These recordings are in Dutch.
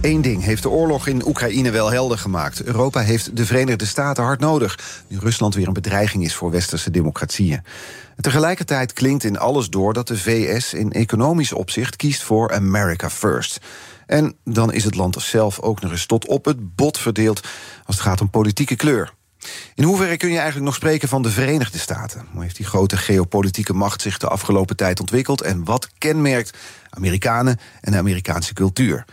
Eén ding heeft de oorlog in Oekraïne wel helder gemaakt. Europa heeft de Verenigde Staten hard nodig. Nu Rusland weer een bedreiging is voor westerse democratieën. Tegelijkertijd klinkt in alles door dat de VS in economisch opzicht kiest voor America First. En dan is het land zelf ook nog eens tot op het bot verdeeld als het gaat om politieke kleur. In hoeverre kun je eigenlijk nog spreken van de Verenigde Staten? Hoe heeft die grote geopolitieke macht zich de afgelopen tijd ontwikkeld en wat kenmerkt Amerikanen en de Amerikaanse cultuur?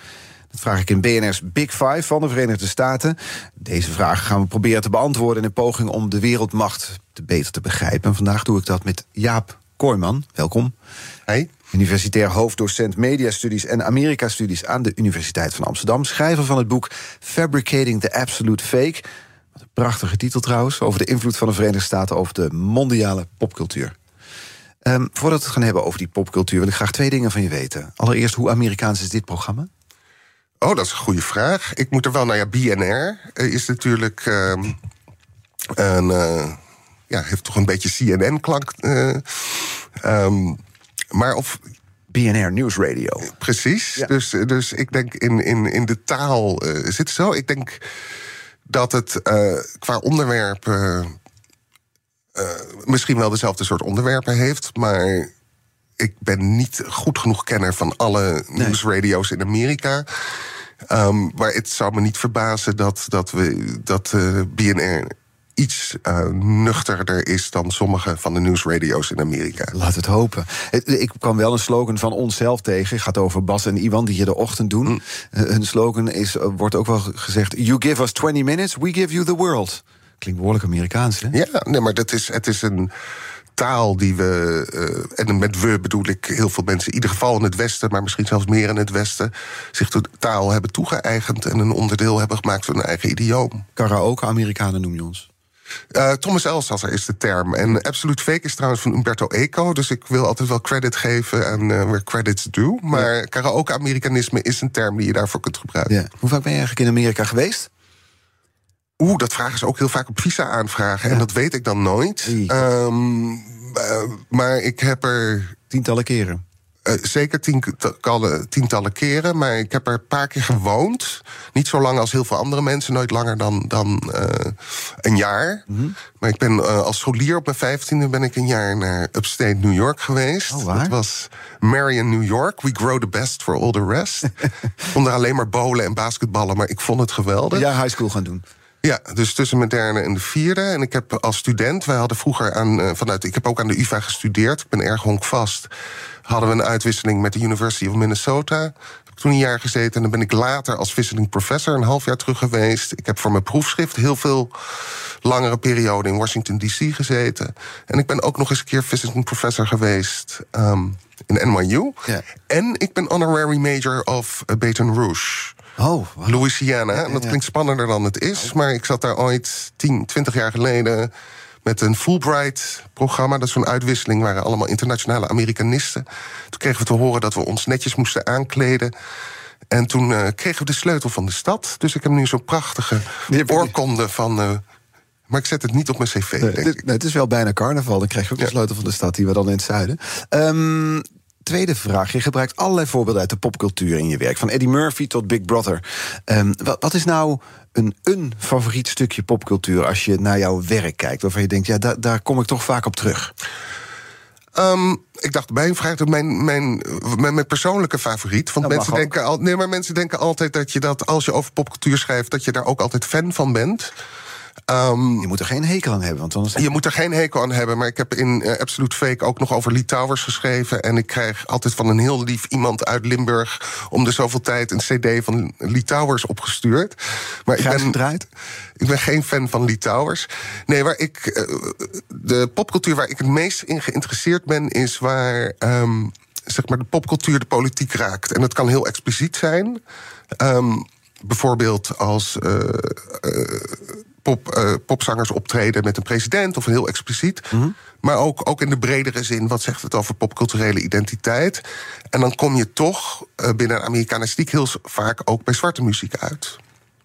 Dat vraag ik in BNR's Big Five van de Verenigde Staten. Deze vragen gaan we proberen te beantwoorden in een poging om de wereldmacht te beter te begrijpen. En vandaag doe ik dat met Jaap Kooijman. Welkom. Hey. Universitair hoofddocent Mediastudies en Amerika-studies aan de Universiteit van Amsterdam. Schrijver van het boek Fabricating the Absolute Fake. Wat een prachtige titel trouwens. Over de invloed van de Verenigde Staten over de mondiale popcultuur. Um, voordat we het gaan hebben over die popcultuur, wil ik graag twee dingen van je weten. Allereerst, hoe Amerikaans is dit programma? Oh, dat is een goede vraag. Ik moet er wel naar ja, BNR is natuurlijk uh, een, uh, ja, heeft toch een beetje CNN-klank. Uh, um, maar of BNR Nieuwsradio. Precies. Ja. Dus, dus ik denk in, in, in de taal uh, zit het zo. Ik denk dat het qua onderwerpen misschien wel dezelfde soort onderwerpen heeft, maar ik ben niet goed genoeg kenner van alle nee. nieuwsradio's in Amerika. Um, maar het zou me niet verbazen dat, dat, we, dat uh, BNR iets uh, nuchterder is dan sommige van de nieuwsradio's in Amerika. Laat het hopen. Ik kwam wel een slogan van onszelf tegen. Het gaat over Bas en Iwan die hier de ochtend doen. Mm. Uh, hun slogan is, wordt ook wel gezegd... You give us 20 minutes, we give you the world. Klinkt behoorlijk Amerikaans, hè? Ja, nee, maar dat is, het is een taal die we, uh, en met we bedoel ik heel veel mensen, in ieder geval in het Westen, maar misschien zelfs meer in het Westen, zich de taal hebben toegeëigend en een onderdeel hebben gemaakt van hun eigen idioom. Karaoke-Amerikanen noem je ons. Uh, Thomas Elsasser is de term. En Absolute Fake is trouwens van Umberto Eco. Dus ik wil altijd wel credit geven aan uh, where credits due. Maar karaoke-Amerikanisme is een term die je daarvoor kunt gebruiken. Ja. Hoe vaak ben je eigenlijk in Amerika geweest? Oeh, dat vragen ze ook heel vaak op visa-aanvragen. Ja. En dat weet ik dan nooit. Um, uh, maar ik heb er. Tientallen keren. Uh, zeker tientallen, tientallen keren, maar ik heb er een paar keer gewoond. Niet zo lang als heel veel andere mensen, nooit langer dan, dan uh, een jaar. Mm -hmm. Maar ik ben uh, als scholier op mijn vijftiende ben ik een jaar naar upstate New York geweest. Oh, waar? Dat was Marion, New York. We grow the best for all the rest. ik kon daar alleen maar bowlen en basketballen, maar ik vond het geweldig. Ja, high school gaan doen. Ja, dus tussen mijn derde en de vierde. En ik heb als student, wij hadden vroeger aan, uh, vanuit, ik heb ook aan de UVA gestudeerd. Ik ben erg honkvast. Hadden we een uitwisseling met de University of Minnesota. Heb ik toen een jaar gezeten. En dan ben ik later als visiting professor een half jaar terug geweest. Ik heb voor mijn proefschrift heel veel langere periode in Washington DC gezeten. En ik ben ook nog eens een keer visiting professor geweest um, in NYU. Ja. En ik ben honorary major of Baton Rouge. Oh, wow. Louisiana. Ja, ja, dat klinkt spannender dan het is. Maar ik zat daar ooit 10, 20 jaar geleden met een Fulbright-programma. Dat is zo'n uitwisseling, waren allemaal internationale Amerikanisten. Toen kregen we te horen dat we ons netjes moesten aankleden. En toen uh, kregen we de sleutel van de stad. Dus ik heb nu zo'n prachtige oorkonde van... Uh, maar ik zet het niet op mijn cv. Nee, het is wel bijna carnaval. Dan krijg je ook ja. de sleutel van de stad, die we dan in het zuiden. Um, tweede vraag. Je gebruikt allerlei voorbeelden uit de popcultuur in je werk. Van Eddie Murphy tot Big Brother. Um, wat, wat, is nou een, een favoriet stukje popcultuur als je naar jouw werk kijkt? Waarvan je denkt, ja, daar, daar kom ik toch vaak op terug. Um, ik dacht bij een vraag mijn, mijn, mijn, mijn persoonlijke favoriet. Want mensen ook. denken, al, nee, maar mensen denken altijd dat je dat als je over popcultuur schrijft, dat je daar ook altijd fan van bent. Um, Je moet er geen hekel aan hebben, want anders... je moet er geen hekel aan hebben, maar ik heb in uh, Absolute Fake ook nog over Litouwers geschreven. En ik krijg altijd van een heel lief iemand uit Limburg om de zoveel tijd een CD van Litouwers opgestuurd. Maar ik ben, gedraaid? ik ben geen fan van Litouwers. Nee, waar ik. Uh, de popcultuur waar ik het meest in geïnteresseerd ben, is waar. Um, zeg maar de popcultuur de politiek raakt. En dat kan heel expliciet zijn. Um, bijvoorbeeld als uh, pop, uh, popzangers optreden met een president of heel expliciet. Mm -hmm. Maar ook, ook in de bredere zin, wat zegt het over popculturele identiteit? En dan kom je toch uh, binnen Amerikanistiek heel vaak ook bij zwarte muziek uit.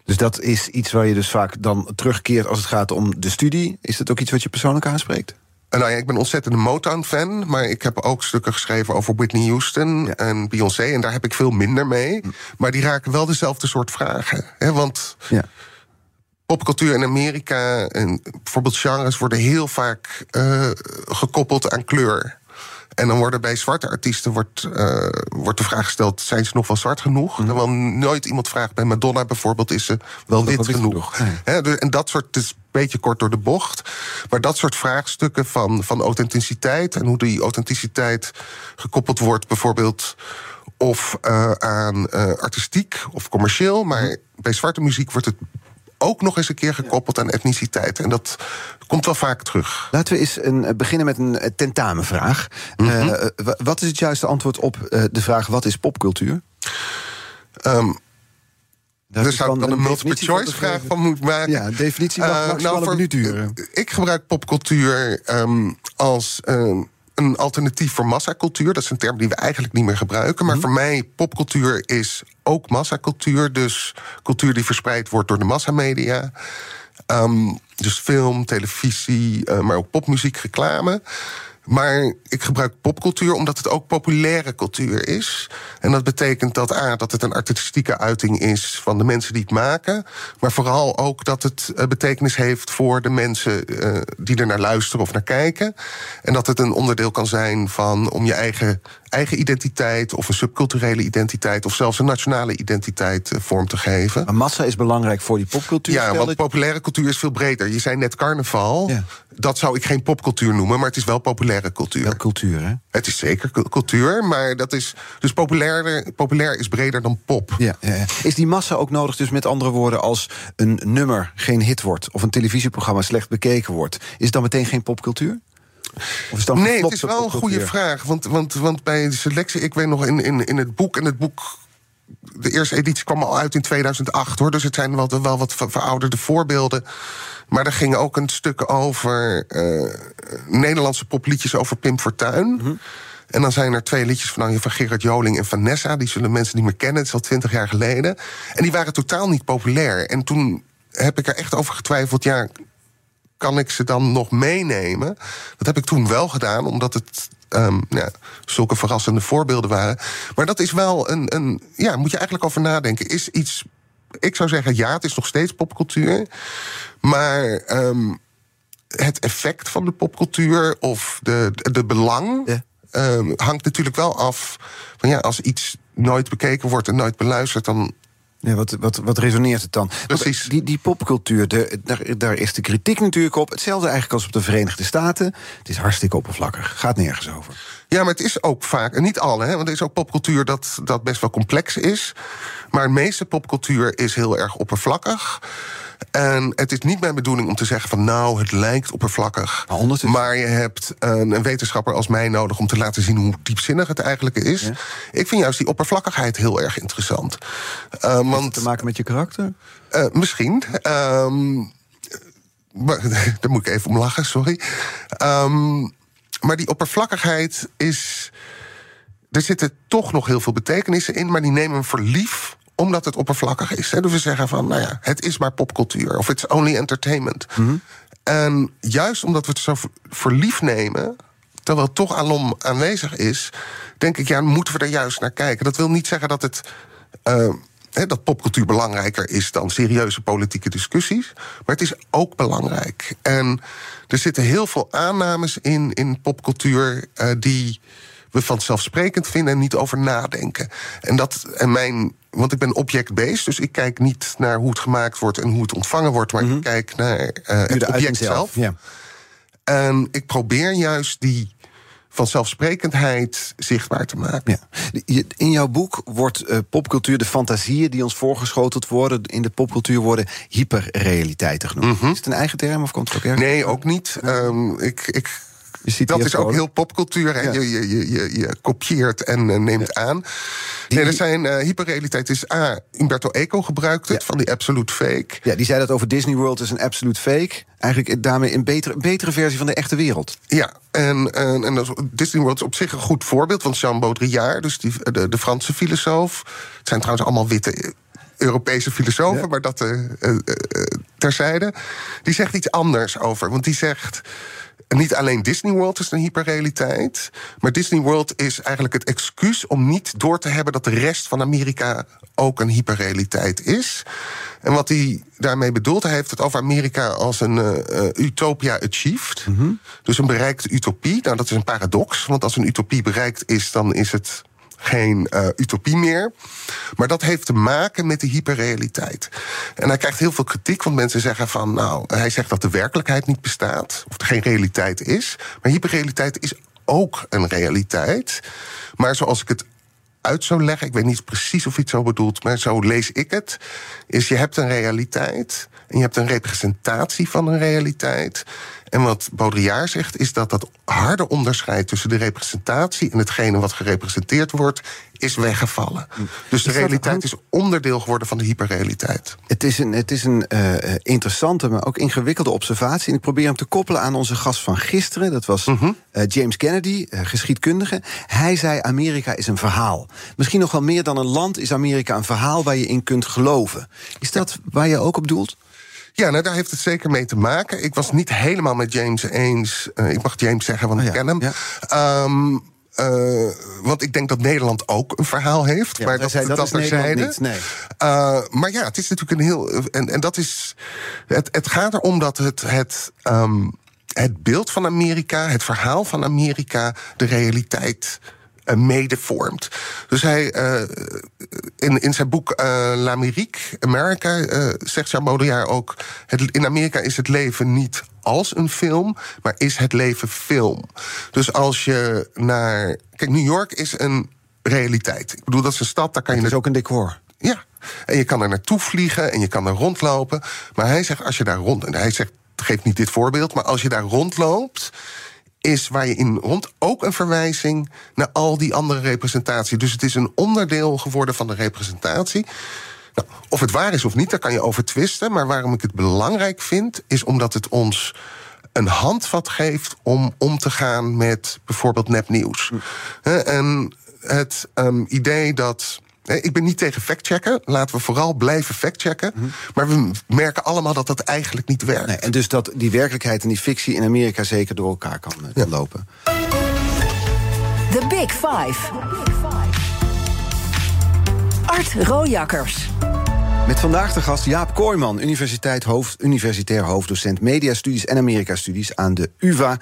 Dus dat is iets waar je dus vaak dan terugkeert als het gaat om de studie. Is dat ook iets wat je persoonlijk aanspreekt? Nou ja, ik ben ontzettend een Motown-fan, maar ik heb ook stukken geschreven over Whitney Houston ja. en Beyoncé. En daar heb ik veel minder mee. Maar die raken wel dezelfde soort vragen. Hè? Want ja. Popcultuur in Amerika en bijvoorbeeld genres worden heel vaak uh, gekoppeld aan kleur. En dan worden bij zwarte artiesten wordt, uh, wordt de vraag gesteld: zijn ze nog wel zwart genoeg? Mm. Terwijl nooit iemand vraagt bij Madonna bijvoorbeeld: is ze wel wit, wit genoeg? genoeg. Nee. en dat soort. Het is een beetje kort door de bocht. Maar dat soort vraagstukken van, van authenticiteit en hoe die authenticiteit gekoppeld wordt, bijvoorbeeld of uh, aan uh, artistiek of commercieel. Maar bij zwarte muziek wordt het ook nog eens een keer gekoppeld aan etniciteit. En dat komt wel vaak terug. Laten we eens een, beginnen met een tentamenvraag. Mm -hmm. uh, wat is het juiste antwoord op de vraag: wat is popcultuur? Um, daar zou ik dan een multiple choice vraag van moeten maken. Ja, definitie mag uh, maximaal nou, voor, duren. Ik gebruik popcultuur um, als um, een alternatief voor massacultuur. Dat is een term die we eigenlijk niet meer gebruiken. Maar mm. voor mij, popcultuur is ook massacultuur. Dus cultuur die verspreid wordt door de massamedia. Um, dus film, televisie, uh, maar ook popmuziek, reclame. Maar ik gebruik popcultuur omdat het ook populaire cultuur is. En dat betekent dat A, dat het een artistieke uiting is van de mensen die het maken. Maar vooral ook dat het betekenis heeft voor de mensen uh, die er naar luisteren of naar kijken. En dat het een onderdeel kan zijn van om je eigen, eigen identiteit of een subculturele identiteit of zelfs een nationale identiteit uh, vorm te geven. Maar massa is belangrijk voor die popcultuur. Ja, want populaire cultuur is veel breder. Je zei net carnaval. Ja. Dat zou ik geen popcultuur noemen, maar het is wel populaire cultuur. Wel cultuur, hè? Het is zeker cultuur, maar dat is. Dus populair, populair is breder dan pop. Ja. Is die massa ook nodig, dus met andere woorden, als een nummer geen hit wordt of een televisieprogramma slecht bekeken wordt, is dan meteen geen popcultuur? Of is dan nee, het is wel een goede vraag. Want, want, want bij de selectie, ik weet nog in, in, in het boek, en het boek de eerste editie kwam al uit in 2008 hoor. Dus het zijn wel, wel wat verouderde voorbeelden. Maar er ging ook een stuk over uh, Nederlandse popliedjes over Pim Fortuyn. Mm -hmm. En dan zijn er twee liedjes van, van Gerard Joling en Vanessa. Die zullen mensen niet meer kennen, het is al twintig jaar geleden. En die waren totaal niet populair. En toen heb ik er echt over getwijfeld... ja, kan ik ze dan nog meenemen? Dat heb ik toen wel gedaan, omdat het um, ja, zulke verrassende voorbeelden waren. Maar dat is wel een, een. Ja, moet je eigenlijk over nadenken. Is iets. Ik zou zeggen, ja, het is nog steeds popcultuur. Maar um, het effect van de popcultuur of de, de belang. Ja. Um, hangt natuurlijk wel af van ja, als iets nooit bekeken wordt en nooit beluisterd, dan ja, wat, wat, wat resoneert het dan? Precies. die, die popcultuur, de, daar, daar is de kritiek natuurlijk op. Hetzelfde eigenlijk als op de Verenigde Staten. Het is hartstikke oppervlakkig. Gaat nergens over. Ja, maar het is ook vaak, en niet alle, hè, want er is ook popcultuur dat, dat best wel complex is. Maar de meeste popcultuur is heel erg oppervlakkig. En het is niet mijn bedoeling om te zeggen van nou, het lijkt oppervlakkig. Maar, maar je hebt een, een, wetenschapper als mij nodig om te laten zien hoe diepzinnig het eigenlijk is. Ja. Ik vind juist die oppervlakkigheid heel erg interessant. Uh, want, te maken met je karakter? Uh, misschien. Um, maar, daar moet ik even om lachen, sorry. Um, maar die oppervlakkigheid is. Er zitten toch nog heel veel betekenissen in, maar die nemen een verlief omdat het oppervlakkig is. Hè? Dus we zeggen van, nou ja, het is maar popcultuur. Of it's only entertainment. Mm -hmm. En juist omdat we het zo voor lief nemen... terwijl het toch alom aanwezig is... denk ik, ja, moeten we er juist naar kijken. Dat wil niet zeggen dat het... Uh, dat popcultuur belangrijker is dan serieuze politieke discussies. Maar het is ook belangrijk. En er zitten heel veel aannames in, in popcultuur uh, die we vanzelfsprekend vinden en niet over nadenken. En, dat, en mijn want ik ben object-based, dus ik kijk niet naar hoe het gemaakt wordt en hoe het ontvangen wordt, maar mm -hmm. ik kijk naar uh, het object zelf. Ja. En ik probeer juist die vanzelfsprekendheid zichtbaar te maken. Ja. In jouw boek wordt uh, popcultuur, de fantasieën die ons voorgeschoteld worden, in de popcultuur worden hyperrealiteiten genoemd. Mm -hmm. Is het een eigen term of komt het ook ergens? Nee, ook niet. Um, ik, ik dat is ook heel popcultuur. En je, je, je, je, kopieert en neemt aan. Nee, er zijn uh, hyperrealiteit is A. Umberto Eco gebruikt het van die absolute fake. Ja, die zei dat over Disney World is een absolute fake. Eigenlijk daarmee een betere, betere versie van de echte wereld. Ja, en, en, en Disney World is op zich een goed voorbeeld. Want Jean Baudrillard, dus die, de, de Franse filosoof. Het zijn trouwens allemaal witte Europese filosofen, maar dat uh, uh, terzijde. Die zegt iets anders over. Want die zegt. Niet alleen Disney World is een hyperrealiteit, maar Disney World is eigenlijk het excuus om niet door te hebben dat de rest van Amerika ook een hyperrealiteit is. En wat hij daarmee bedoelt, hij heeft het over Amerika als een uh, utopia achieved. Mhm. Dus een bereikte utopie. Nou, dat is een paradox, want als een utopie bereikt is, dan is het geen uh, utopie meer. Maar dat heeft te maken met de hyperrealiteit. En hij krijgt heel veel kritiek, want mensen zeggen van... nou, hij zegt dat de werkelijkheid niet bestaat, of er geen realiteit is. Maar hyperrealiteit is ook een realiteit. Maar zoals ik het uit zou leggen, ik weet niet precies of hij het zo bedoelt... maar zo lees ik het, is je hebt een realiteit... en je hebt een representatie van een realiteit... En wat Baudrillard zegt, is dat dat harde onderscheid tussen de representatie en hetgene wat gerepresenteerd wordt, is weggevallen. Hm. Dus de realiteit is onderdeel geworden van de hyperrealiteit. Het is een, het is een uh, interessante, maar ook ingewikkelde observatie. En ik probeer hem te koppelen aan onze gast van gisteren. Dat was uh, James Kennedy, geschiedkundige. Hij zei: Amerika is een verhaal. Misschien nog wel meer dan een land is Amerika een verhaal waar je in kunt geloven. Is dat waar je ook op doelt? Ja, nou, daar heeft het zeker mee te maken. Ik was niet helemaal met James eens. Uh, ik mag James zeggen, want oh, ik ken hem. Um, uh, want ik denk dat Nederland ook een verhaal heeft. Ja, maar dat, zei, dat, dat is Niet, nee. Uh, maar ja, het is natuurlijk een heel. En, en dat is. Het, het gaat erom dat het. het um, het beeld van Amerika, het verhaal van Amerika, de realiteit mede vormt. Dus hij, uh, in, in zijn boek uh, L'Amérique, Amerika, zegt Jean Baudrillard ook... Het, in Amerika is het leven niet als een film, maar is het leven film. Dus als je naar... Kijk, New York is een realiteit. Ik bedoel, dat is een stad, daar kan je... Het is ook een decor. Ja, en je kan er naartoe vliegen en je kan er rondlopen. Maar hij zegt, als je daar rond... En hij zegt, geef niet dit voorbeeld, maar als je daar rondloopt is waar je in rond ook een verwijzing naar al die andere representatie. Dus het is een onderdeel geworden van de representatie. Nou, of het waar is of niet, daar kan je over twisten. Maar waarom ik het belangrijk vind, is omdat het ons een handvat geeft om om te gaan met bijvoorbeeld nepnieuws. Hm. En het um, idee dat ik ben niet tegen factchecken. Laten we vooral blijven factchecken. Mm Maar we merken allemaal dat dat eigenlijk niet werkt. Nee, en dus dat die werkelijkheid en die fictie in Amerika zeker door elkaar kan, eh, kan lopen. The Big Five. Art Rojakkers. Met vandaag de gast Jaap Kooijman, universiteit hoofd, universitair hoofddocent mediastudies en Amerika-studies aan de UVA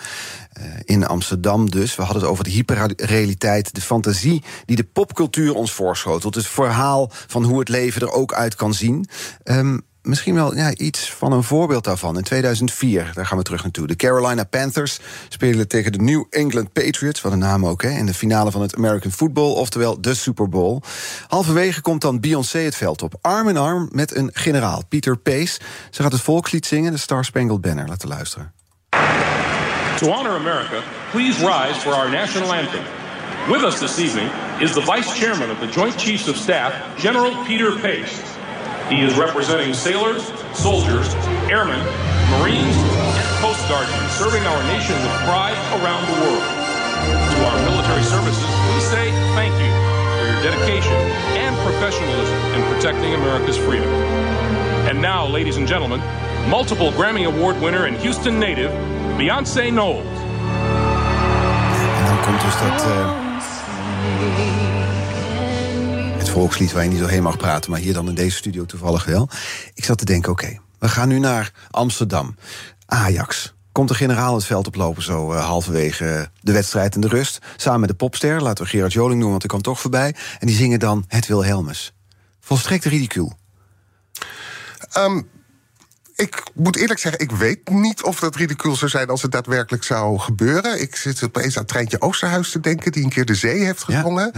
uh, in Amsterdam. Dus we hadden het over de hyperrealiteit, de fantasie die de popcultuur ons voorschotelt. Het verhaal van hoe het leven er ook uit kan zien. Um, misschien wel ja, iets van een voorbeeld daarvan. In 2004, daar gaan we terug naartoe. De Carolina Panthers spelen tegen de New England Patriots... wat een naam ook, hè, in de finale van het American Football... oftewel de Super Bowl. Halverwege komt dan Beyoncé het veld op. Arm in arm met een generaal, Peter Pace. Ze gaat het volkslied zingen, de Star Spangled Banner. Laten luisteren. To honor America, please rise for our national anthem. With us this evening is the Vice Chairman of the Joint Chiefs of Staff, General Peter Pace... He is representing sailors, soldiers, airmen, Marines, and Coast Guardsmen, serving our nation with pride around the world. To our military services, we say thank you for your dedication and professionalism in protecting America's freedom. And now, ladies and gentlemen, multiple Grammy Award winner and Houston native, Beyonce Knowles. En dan komt dus dat... Uh... volkslied waar je niet doorheen mag praten, maar hier dan in deze studio toevallig wel. Ik zat te denken, oké, we gaan nu naar Amsterdam. Ajax. Komt de generaal het veld oplopen zo uh, halverwege de wedstrijd en de rust. Samen met de popster, laten we Gerard Joling noemen, want ik kan toch voorbij. En die zingen dan Het Wilhelmus. Volstrekt ridicuul. Um, ik moet eerlijk zeggen, ik weet niet of dat ridicule zou zijn als het daadwerkelijk zou gebeuren. Ik zit opeens aan het treintje Oosterhuis te denken, die een keer de zee heeft gezongen.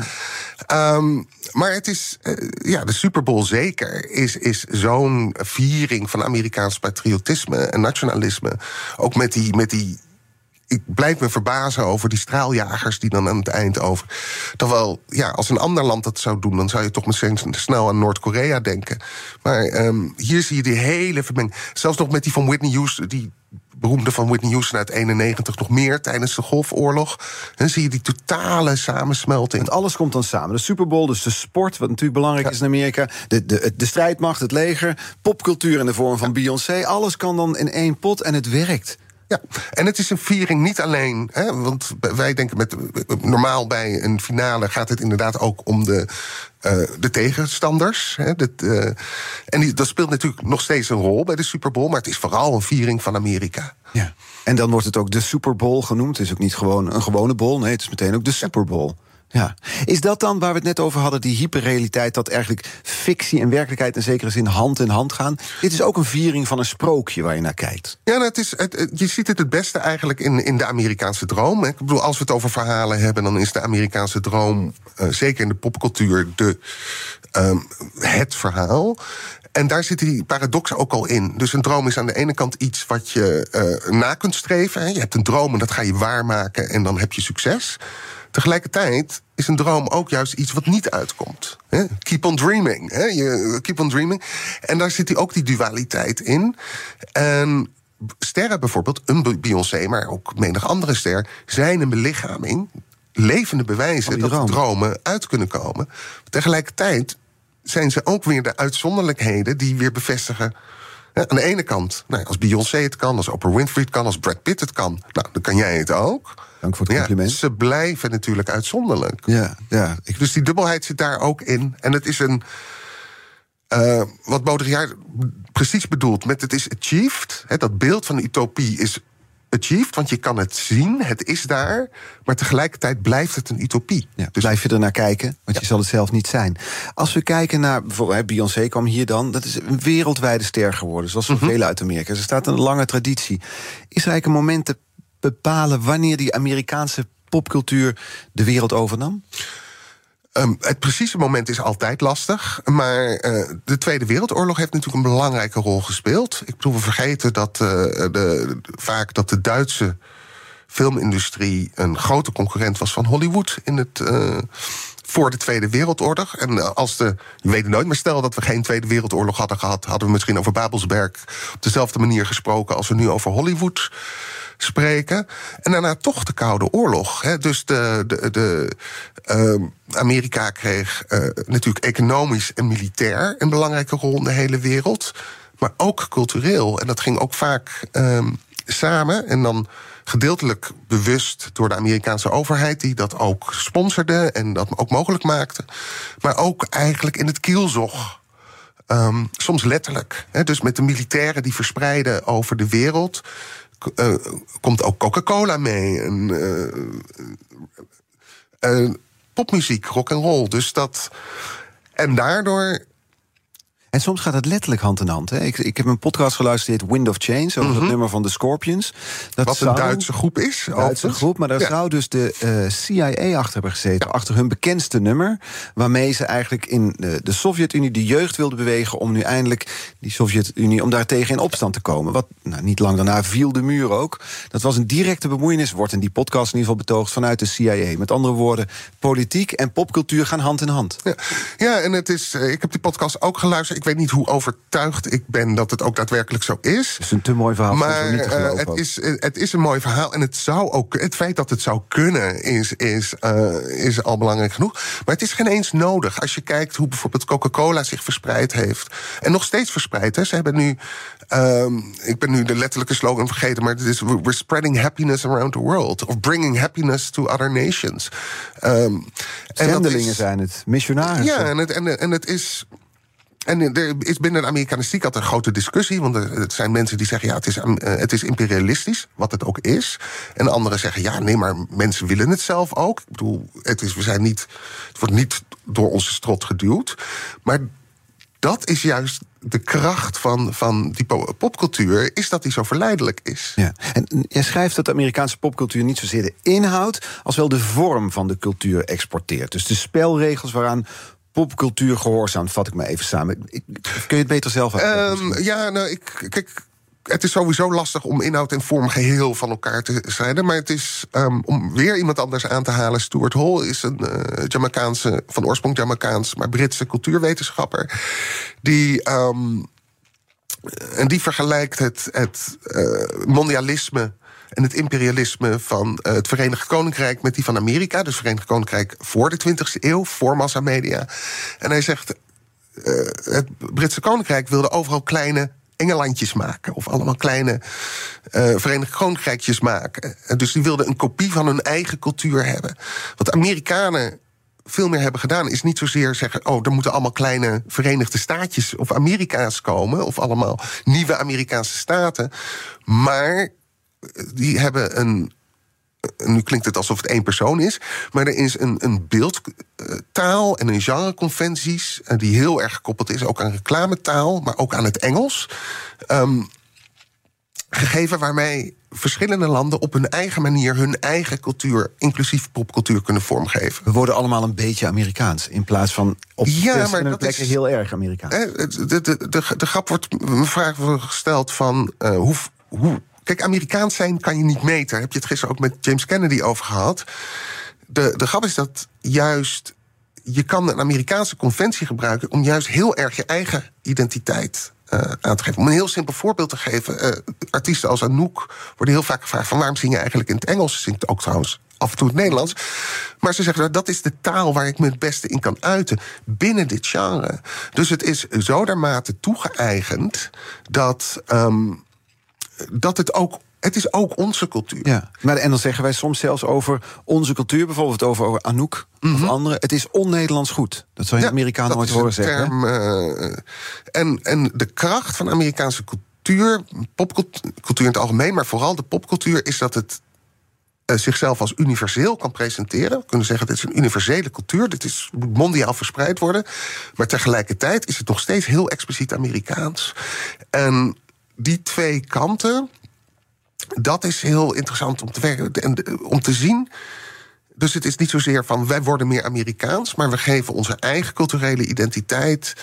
Ehm, maar het is, uh, ja, de Super Bowl zeker is, is zo'n viering van Amerikaans patriotisme en nationalisme. Ook met die, met die ik blijf me verbazen over die straaljagers die dan aan het eind over. Terwijl, ja, als een ander land dat zou doen, dan zou je toch meteen snel aan Noord-Korea denken. Maar ehm, hier zie je die hele vermenging. Zelfs nog met die van Whitney Houston, die beroemde van Whitney Houston uit 91 nog meer tijdens de Golfoorlog. Dan zie je die totale samensmelting. Want alles komt dan samen. De Super Bowl, dus de sport, wat natuurlijk belangrijk is in Amerika. De, de, de strijdmacht, het leger, popcultuur in de vorm van Beyoncé. Alles kan dan in één pot en het werkt. Ja, en het is een viering niet alleen. Hè, want wij denken met. Normaal bij een finale gaat het inderdaad ook om de, uh, de tegenstanders. Hè, uh, en dat speelt natuurlijk nog steeds een rol bij de Super Bowl. Maar het is vooral een viering van Amerika. Ja. En dan wordt het ook de Super Bowl genoemd. Het is ook niet gewoon een gewone bol. Nee, het is meteen ook de Super Bowl. Ja. Is dat dan waar we het net over hadden, die hyperrealiteit, dat eigenlijk fictie en werkelijkheid in zekere zin hand in hand gaan? Dit is ook een viering van een sprookje waar je naar kijkt. Ja, nou, het is, het, je ziet het het beste eigenlijk in, in de Amerikaanse droom. Ik bedoel, als we het over verhalen hebben, dan is de Amerikaanse droom, uh, zeker in de popcultuur, de, um, het verhaal. En daar zit die paradox ook al in. Dus een droom is aan de ene kant iets wat je uh, na kunt streven. Hè. Je hebt een droom en dat ga je waarmaken en dan heb je succes. Tegelijkertijd is een droom ook juist iets wat niet uitkomt. Keep on dreaming. Keep on dreaming. En daar zit ook die dualiteit in. En sterren bijvoorbeeld, een Beyoncé, maar ook menig andere ster, zijn een belichaming, levende bewijzen dat dromen uit kunnen komen. Tegelijkertijd zijn ze ook weer de uitzonderlijkheden die weer bevestigen. aan de ene kant, nou, als Beyoncé het kan, als Oprah Winfrey het kan, als Brad Pitt het kan, nou, dan kan jij het ook. Dank voor het compliment. Ja, ze blijven natuurlijk uitzonderlijk. Ja, ja. Ik... Dus die dubbelheid zit daar ook in. En het is een. Uh, wat Baudrillard precies bedoelt met het is achieved. Hè, dat beeld van utopie is achieved, want je kan het zien, het is daar. Maar tegelijkertijd blijft het een utopie. Ja, dus blijf je er naar kijken, want je zal het zelf niet zijn. Als we kijken naar, bijvoorbeeld Beyoncé kwam hier dan... dat is een wereldwijde ster geworden, zoals mm -hmm. uit Amerika. Ze staat een lange traditie. Is er eigenlijk een moment bepalen wanneer die Amerikaanse popcultuur de wereld overnam? Um, het precieze moment is altijd lastig. Maar uh, de Tweede Wereldoorlog heeft natuurlijk een belangrijke rol gespeeld. Ik bedoel, we vergeten dat, uh, de, vaak dat de Duitse filmindustrie een grote concurrent was van Hollywood in het. Uh, voor de Tweede Wereldoorlog. En als de. Je weet het nooit, maar stel dat we geen Tweede Wereldoorlog hadden gehad, hadden we misschien over Babelsberg op dezelfde manier gesproken als we nu over Hollywood spreken. En daarna toch de Koude Oorlog. Hè. Dus de, de, de, uh, Amerika kreeg uh, natuurlijk economisch en militair een belangrijke rol in de hele wereld. Maar ook cultureel. En dat ging ook vaak uh, samen. En dan gedeeltelijk bewust door de Amerikaanse overheid, die dat ook sponsorde en dat ook mogelijk maakte. Maar ook eigenlijk in het kielzog. Um, soms letterlijk. Hè, dus met de militairen die verspreiden over de wereld uh, komt ook Coca-Cola mee. En, uh, uh, popmuziek, rock en roll. Dus dat. En daardoor en soms gaat het letterlijk hand in hand. Hè. Ik, ik heb een podcast geluisterd, Wind of Change... over mm -hmm. het nummer van de Scorpions. Dat Wat een Duitse groep is. Een Duitse groep, maar daar ja. zou dus de uh, CIA achter hebben gezeten. Ja. Achter hun bekendste nummer. Waarmee ze eigenlijk in de, de Sovjet-Unie de jeugd wilden bewegen... om nu eindelijk die Sovjet-Unie, om daar tegen in opstand te komen. Wat nou, niet lang daarna viel de muur ook. Dat was een directe bemoeienis, wordt in die podcast in ieder geval betoogd... vanuit de CIA. Met andere woorden, politiek en popcultuur gaan hand in hand. Ja, ja en het is, ik heb die podcast ook geluisterd ik weet niet hoe overtuigd ik ben dat het ook daadwerkelijk zo is. Het is een te mooi verhaal. Maar niet te uh, het, is, het is een mooi verhaal. En het, zou ook, het feit dat het zou kunnen is, is, uh, is al belangrijk genoeg. Maar het is geen eens nodig. Als je kijkt hoe bijvoorbeeld Coca-Cola zich verspreid heeft. En nog steeds verspreid. Hè. Ze hebben nu. Um, ik ben nu de letterlijke slogan vergeten, maar het is We're spreading happiness around the world. Of bringing happiness to other nations. Um, Zendelingen is, zijn het, missionarissen. Ja, en het, en, en het is. En er is binnen de Amerikanistiek altijd een grote discussie. Want er zijn mensen die zeggen: ja, het is, het is imperialistisch, wat het ook is. En anderen zeggen: ja, nee, maar mensen willen het zelf ook. Ik bedoel, het, is, we zijn niet, het wordt niet door onze strot geduwd. Maar dat is juist de kracht van, van die popcultuur, is dat die zo verleidelijk is. Ja. En jij schrijft dat de Amerikaanse popcultuur niet zozeer de inhoud, als wel de vorm van de cultuur exporteert. Dus de spelregels waaraan popcultuur gehoorzaamt, vat ik me even samen. Ik, kun je het beter zelf uitleggen? Um, ja, nou, ik, kijk, het is sowieso lastig om inhoud en vorm geheel van elkaar te scheiden. Maar het is, um, om weer iemand anders aan te halen... Stuart Hall is een uh, Jamaicaanse, van oorsprong Jamaicaans... maar Britse cultuurwetenschapper. Die... Um, en die vergelijkt het, het uh, mondialisme en het imperialisme van uh, het Verenigd Koninkrijk met die van Amerika. Dus Verenigd Koninkrijk voor de 20e eeuw, voor massamedia. En hij zegt: uh, het Britse Koninkrijk wilde overal kleine engelandjes maken. Of allemaal kleine uh, Verenigd Koninkrijkjes maken. En dus die wilden een kopie van hun eigen cultuur hebben. Wat Amerikanen veel meer hebben gedaan, is niet zozeer zeggen: oh, er moeten allemaal kleine Verenigde Staatjes of Amerika's komen, of allemaal nieuwe Amerikaanse staten. Maar die hebben een. Nu klinkt het alsof het één persoon is, maar er is een, een beeldtaal en een genreconventies die heel erg gekoppeld is ook aan reclametaal, maar ook aan het Engels. Um, gegeven waarmee verschillende landen op hun eigen manier hun eigen cultuur, inclusief popcultuur, kunnen vormgeven. We worden allemaal een beetje Amerikaans in plaats van op ja, maar dat plekken is, heel erg Amerikaans. De, de, de, de, de grap wordt een vraag gesteld van uh, hoe, hoe. Kijk, Amerikaans zijn kan je niet meten. Heb je het gisteren ook met James Kennedy over gehad. De, de grap is dat juist je kan een Amerikaanse conventie gebruiken om juist heel erg je eigen identiteit uh, aan te geven. Om een heel simpel voorbeeld te geven. Uh, artiesten als Anouk worden heel vaak gevraagd... van waarom zing je eigenlijk in het Engels? Ze zingt ook trouwens af en toe het Nederlands. Maar ze zeggen, dat is de taal waar ik me het beste in kan uiten... binnen dit genre. Dus het is zo dermate toegeëigend... dat, um, dat het ook het is ook onze cultuur. Ja, maar, en dan zeggen wij soms zelfs over onze cultuur, bijvoorbeeld over, Anouk mm -hmm. of andere. Het is on-Nederlands goed. Dat zou je ja, Amerikaan nooit horen zeggen. Uh, en, en de kracht van Amerikaanse cultuur, popcultuur in het algemeen, maar vooral de popcultuur, is dat het uh, zichzelf als universeel kan presenteren. We kunnen zeggen, dit is een universele cultuur, dit is, moet mondiaal verspreid worden. Maar tegelijkertijd is het nog steeds heel expliciet Amerikaans. En die twee kanten dat is heel interessant om te, werken, en, om te zien. Dus het is niet zozeer van wij worden meer Amerikaans, maar we geven onze eigen culturele identiteit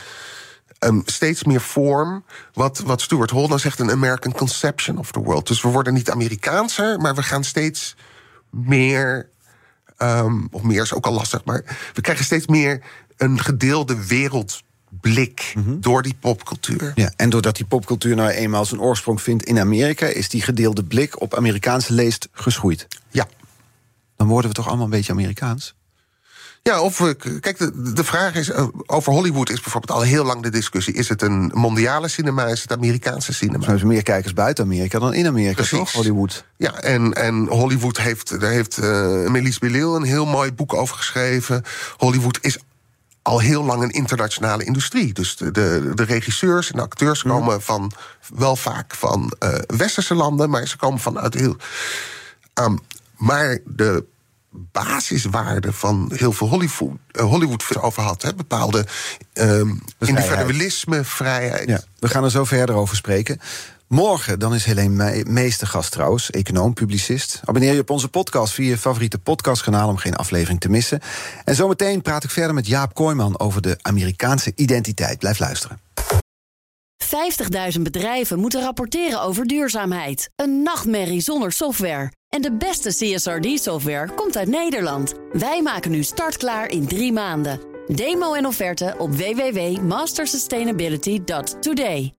um, steeds meer vorm. Wat, wat Stuart Hall dan zegt, een American conception of the world. Dus we worden niet Amerikaanser, maar we gaan steeds meer. Um, of meer is ook al lastig, maar we krijgen steeds meer een gedeelde wereld blik mhm. door die popcultuur. Ja, en doordat die popcultuur nou eenmaal zijn oorsprong vindt in Amerika, is die gedeelde blik op Amerikaanse leest geschoeid. Ja. Dan worden we toch allemaal een beetje Amerikaans? Ja, of kijk, de, de vraag is: eh, over Hollywood is bijvoorbeeld al heel lang de discussie. Is het een mondiale cinema? Is het Amerikaanse cinema? Er zijn meer kijkers buiten Amerika dan in Amerika, Precies. toch? Hollywood. Ja, en, en Hollywood heeft, daar heeft uh, Melis Belil een heel mooi boek over geschreven. Hollywood is al heel lang een internationale industrie. Dus de, de, de regisseurs en de acteurs mhm. komen van wel vaak van uh, westerse landen, maar ze komen vanuit heel. Um, maar de basiswaarden van heel veel Hollywood, uh, Hollywood over had. Hè, bepaalde um, individualisme, vrijheid. Ja, we gaan er zo verder over spreken. Morgen dan is Helene Meester gast trouwens, econoom, publicist. Abonneer je op onze podcast via je favoriete podcastkanaal om geen aflevering te missen. En zometeen praat ik verder met Jaap Kooijman over de Amerikaanse identiteit. Blijf luisteren. 50.000 bedrijven moeten rapporteren over duurzaamheid. Een nachtmerrie zonder software. En de beste CSRD-software komt uit Nederland. Wij maken nu startklaar in drie maanden. Demo en offerte op www.mastersustainability.today.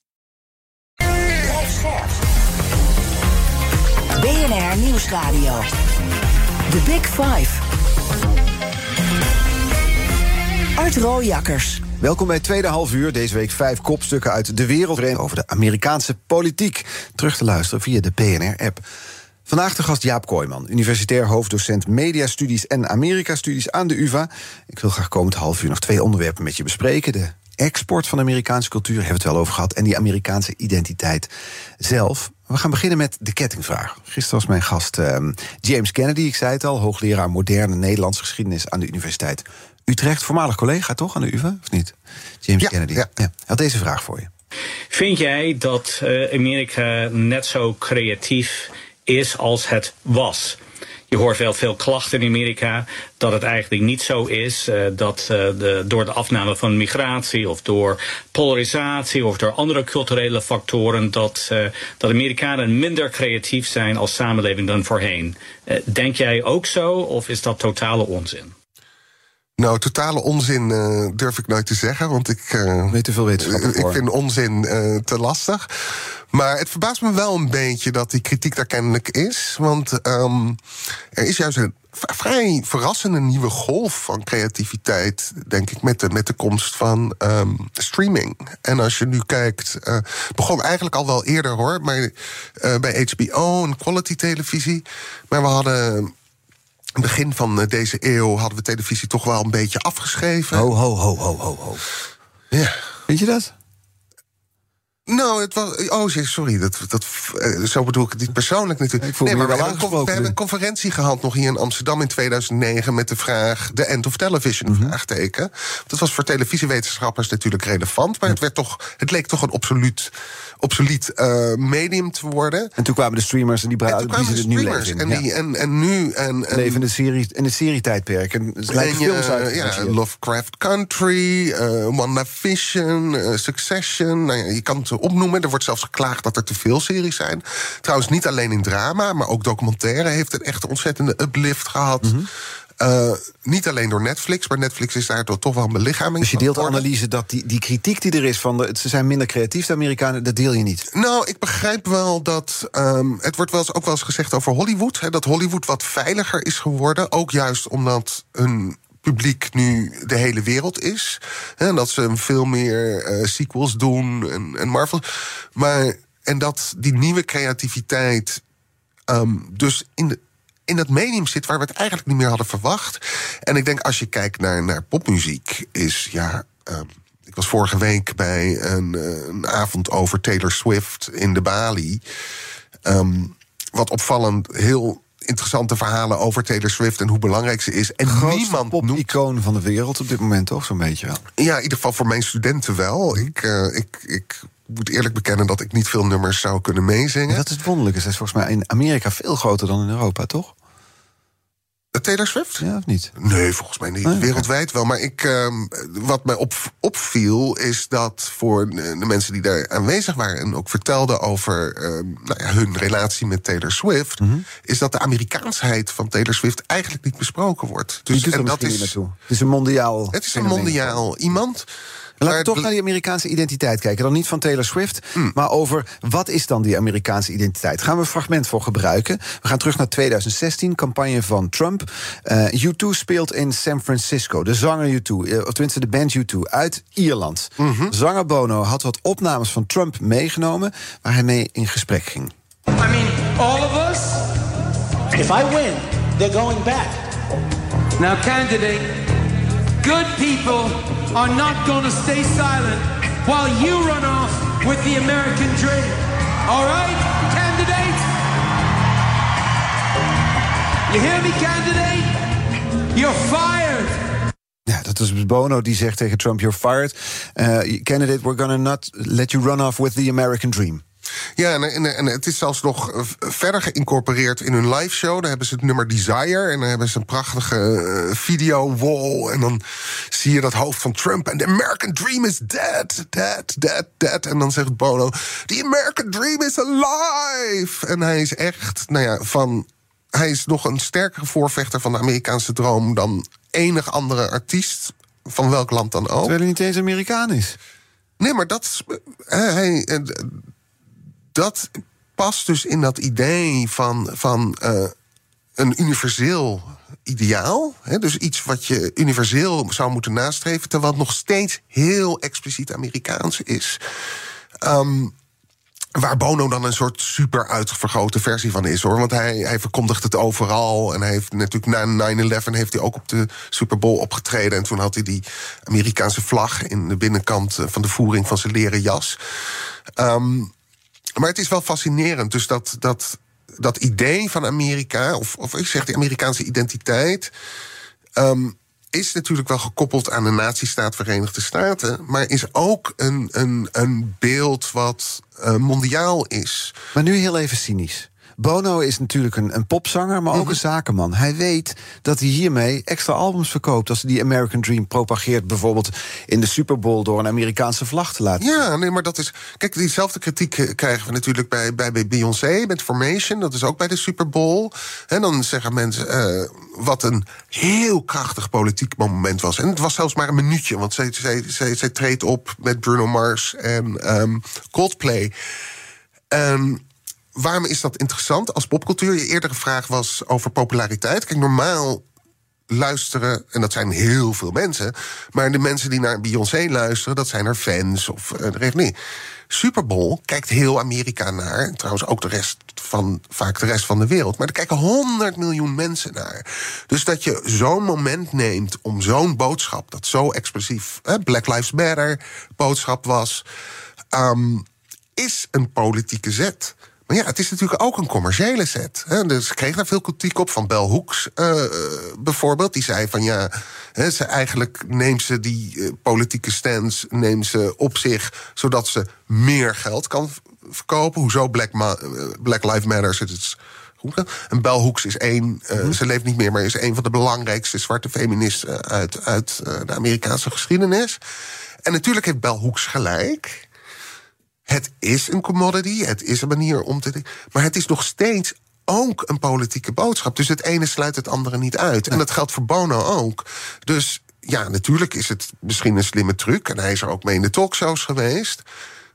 BNR Nieuwsradio. The Big Five. Art Rooijakkers. Welkom bij tweede half uur. Deze week vijf kopstukken uit de wereld over de Amerikaanse politiek. Terug te luisteren via de PNR-app. Vandaag de gast Jaap Kooijman, universitair hoofddocent Mediastudies en Amerika-studies aan de UVA. Ik wil graag komend half uur nog twee onderwerpen met je bespreken. De export van Amerikaanse cultuur, hebben we het wel over gehad, en die Amerikaanse identiteit zelf. We gaan beginnen met de kettingvraag. Gisteren was mijn gast ehm, James Kennedy, ik zei het al, hoogleraar moderne Nederlandse geschiedenis aan de Universiteit Utrecht. Voormalig collega toch aan de UvA, of niet? James Kennedy. Ja. Hij had deze vraag voor je. Vind jij dat uh, Amerika net zo creatief is als het was? Je hoort wel veel klachten in Amerika dat het eigenlijk niet zo is. Uh, dat uh, de, door de afname van migratie of door polarisatie of door andere culturele factoren dat, uh, dat Amerikanen minder creatief zijn als samenleving dan voorheen. denk jij ook zo of is dat totale onzin? Nou, totale onzin uh, durf ik nooit te zeggen, want ik. Uh, Weet te veel wetenschap. ik vind onzin uh, te lastig. Maar het verbaast me wel een beetje dat die kritiek daar kennelijk is. Want um, er is juist een vrij verrassende nieuwe golf van creativiteit, denk ik, met de, met de komst van um, streaming. En als je nu kijkt, uh, begon eigenlijk al wel eerder hoor, maar uh, bij HBO en quality televisie. Maar we hadden begin van deze eeuw hadden we televisie toch wel een beetje afgeschreven. Ho, ho, ho, ho, ho, ho. Ja. Weet je dat? Nou, het was. Oh, sorry. Dat, dat, zo bedoel ik het niet persoonlijk natuurlijk. nee, maar we hebben, een, we hebben een conferentie gehad nog hier in Amsterdam in 2009 met de vraag: de end of television? Mm-hmm. Vraagteken. Dat was voor televisiewetenschappers natuurlijk relevant, maar het, werd toch, het leek toch een absoluut obsolet uh, medium te worden. En toen kwamen de streamers en die braden het nu leven. En, die, en, en nu... En, en, leven in de, serie, in het serietijdperk. En het films uit. Ja, Lovecraft Country, uh, WandaVision, uh, Succession. Nou ja, je kan het opnoemen. Er wordt zelfs geklaagd dat er te veel series zijn. Trouwens, niet alleen in drama, maar ook documentaire... heeft een echt ontzettende uplift gehad... Mm-hmm. Uh, niet alleen door Netflix, maar Netflix is daar toch wel een belichaming. Dus je deelt de analyse dat die, die kritiek die er is van de, ze zijn minder creatief, de Amerikanen, dat deel je niet? Nou, ik begrijp wel dat. Um, het wordt wel eens, ook wel eens gezegd over Hollywood. Hè, dat Hollywood wat veiliger is geworden. Ook juist omdat hun publiek nu de hele wereld is. En dat ze veel meer uh, sequels doen en, en Marvel. Maar, en dat die nieuwe creativiteit. Um, dus in de in dat medium zit waar we het eigenlijk niet meer hadden verwacht. En ik denk als je kijkt naar, naar popmuziek, is ja. Um, ik was vorige week bij een, een, avond over Taylor Swift in de Bali. Um, wat opvallend, heel interessante verhalen over Taylor Swift en hoe belangrijk ze is. En Grootste niemand pop-icoon van de wereld op dit moment, toch? Zo'n beetje wel. Ja, in ieder geval voor mijn studenten wel. Ik, uh, ik, ik moet eerlijk bekennen dat ik niet veel nummers zou kunnen meezingen. Dat is het wonderlijke. Zij is volgens mij in Amerika veel groter dan in Europa, toch? Taylor Swift? Ja, of niet? Nee, volgens mij niet. Wereldwijd wel. Maar ik, uh, wat mij op, opviel, is dat voor de mensen die daar aanwezig waren en ook vertelden over uh, nou ja, hun relatie met Taylor Swift, mm -hmm. is dat de Amerikaansheid van Taylor Swift eigenlijk niet besproken wordt. Dus en dat is. Het is een mondiaal. Het is een mondiaal iemand. Laten we toch naar die Amerikaanse identiteit kijken. Dan niet van Taylor Swift, mm. maar over wat is dan die Amerikaanse identiteit. Daar gaan we een fragment voor gebruiken. We gaan terug naar 2016, campagne van Trump. Uh, U2 speelt in San Francisco. De zanger U2, uh, of tenminste de band U2, uit Ierland. Mm -hmm. Zanger Bono had wat opnames van Trump meegenomen... waar hij mee in gesprek ging. I mean, all of us, if I win, they're going back. Now, candidate, good people are not going to stay silent while you run off with the American dream. All right, candidate? You hear me, candidate? You're fired. Ja, dat is Bono die zegt tegen Trump: You're fired. Uh, candidate, we're gonna not let you run off with the American dream. Ja, en, en, en, het is zelfs nog verder geïncorporeerd in hun live show. Daar hebben ze het nummer Desire. En dan hebben ze een prachtige uh, video wall. En dan zie je dat hoofd van Trump. En the American Dream is dead, dead, dead, dead. En dan zegt Bono: The American Dream is alive. En hij is echt, nou ja, van. Hij is nog een sterkere voorvechter van de Amerikaanse droom dan enig andere artiest. Van welk land dan ook. Terwijl hij niet eens Amerikaan is. Nee, maar dat. Uh, hij, dat past dus in dat idee van, van uh, een universeel ideaal. Hè, dus iets wat je universeel zou moeten nastreven, terwijl het nog steeds heel expliciet Amerikaans is. Um, Waar Bono dan een soort super uitvergrote versie van is hoor. Want hij, hij verkondigt het overal. En hij heeft natuurlijk na 9-11 heeft hij ook op de Super Bowl opgetreden. En toen had hij die Amerikaanse vlag in de binnenkant eh, van de voering van zijn leren jas. Um, maar het is wel fascinerend. Dus dat, dat, dat idee van Amerika, of, of ik zeg die Amerikaanse identiteit. Um, is natuurlijk wel gekoppeld aan de nazistaat Verenigde Staten, maar is ook een, een, een beeld wat uh, mondiaal is. Maar nu heel even cynisch. Bono is natuurlijk een, een popzanger, maar ook mhm. een zakenman. Hij weet dat hij hiermee extra albums verkoopt. Als hij die American Dream propageert, bijvoorbeeld in de Super Bowl door een Amerikaanse vlag te laten. Ja, nee, maar dat is. Kijk, diezelfde kritiek eh, krijgen we natuurlijk bij, bij, bij Beyoncé met Formation. Dat is ook bij de Super Bowl. En dan zeggen mensen uh, wat een heel krachtig politiek moment was. En het was zelfs maar een minuutje, want zij, zij, zij, zij treedt op met Bruno Mars en um, Coldplay. En waarom is dat interessant als popcultuur? Je eerdere vraag was over populariteit. Kijk, normaal luisteren, en dat zijn heel veel mensen... maar de mensen die naar Beyoncé luisteren, dat zijn haar fans of uh, nee. Super Bowl kijkt heel Amerika naar. Trouwens ook de rest van, vaak de rest van de wereld. Maar er kijken 100 miljoen mensen naar. Dus dat je zo'n moment neemt om zo'n boodschap... dat zo expressief Black Lives Matter boodschap was... Um, is een politieke zet. Maar ja, het is natuurlijk ook een commerciële set. Hè. Dus ik kreeg daar veel kritiek op van Bel Hooks uh, bijvoorbeeld. Die zei van ja, hè, ze eigenlijk neemt ze die uh, politieke stands neemt ze op zich... zodat ze meer geld kan verkopen. Hoezo Black, Ma Black Lives Matter zit het... En Bell Hooks is één, uh, mm ze leeft niet meer, maar is een van de belangrijkste zwarte feministen uit, uit de Amerikaanse geschiedenis. En natuurlijk heeft Bell Hooks gelijk. Het is een commodity, het is een manier om te. Maar het is nog steeds ook een politieke boodschap. Dus het ene sluit het andere niet uit. En dat geldt voor Bono ook. Dus ja, natuurlijk is het misschien een slimme truc. En hij is er ook mee in de talkshows geweest.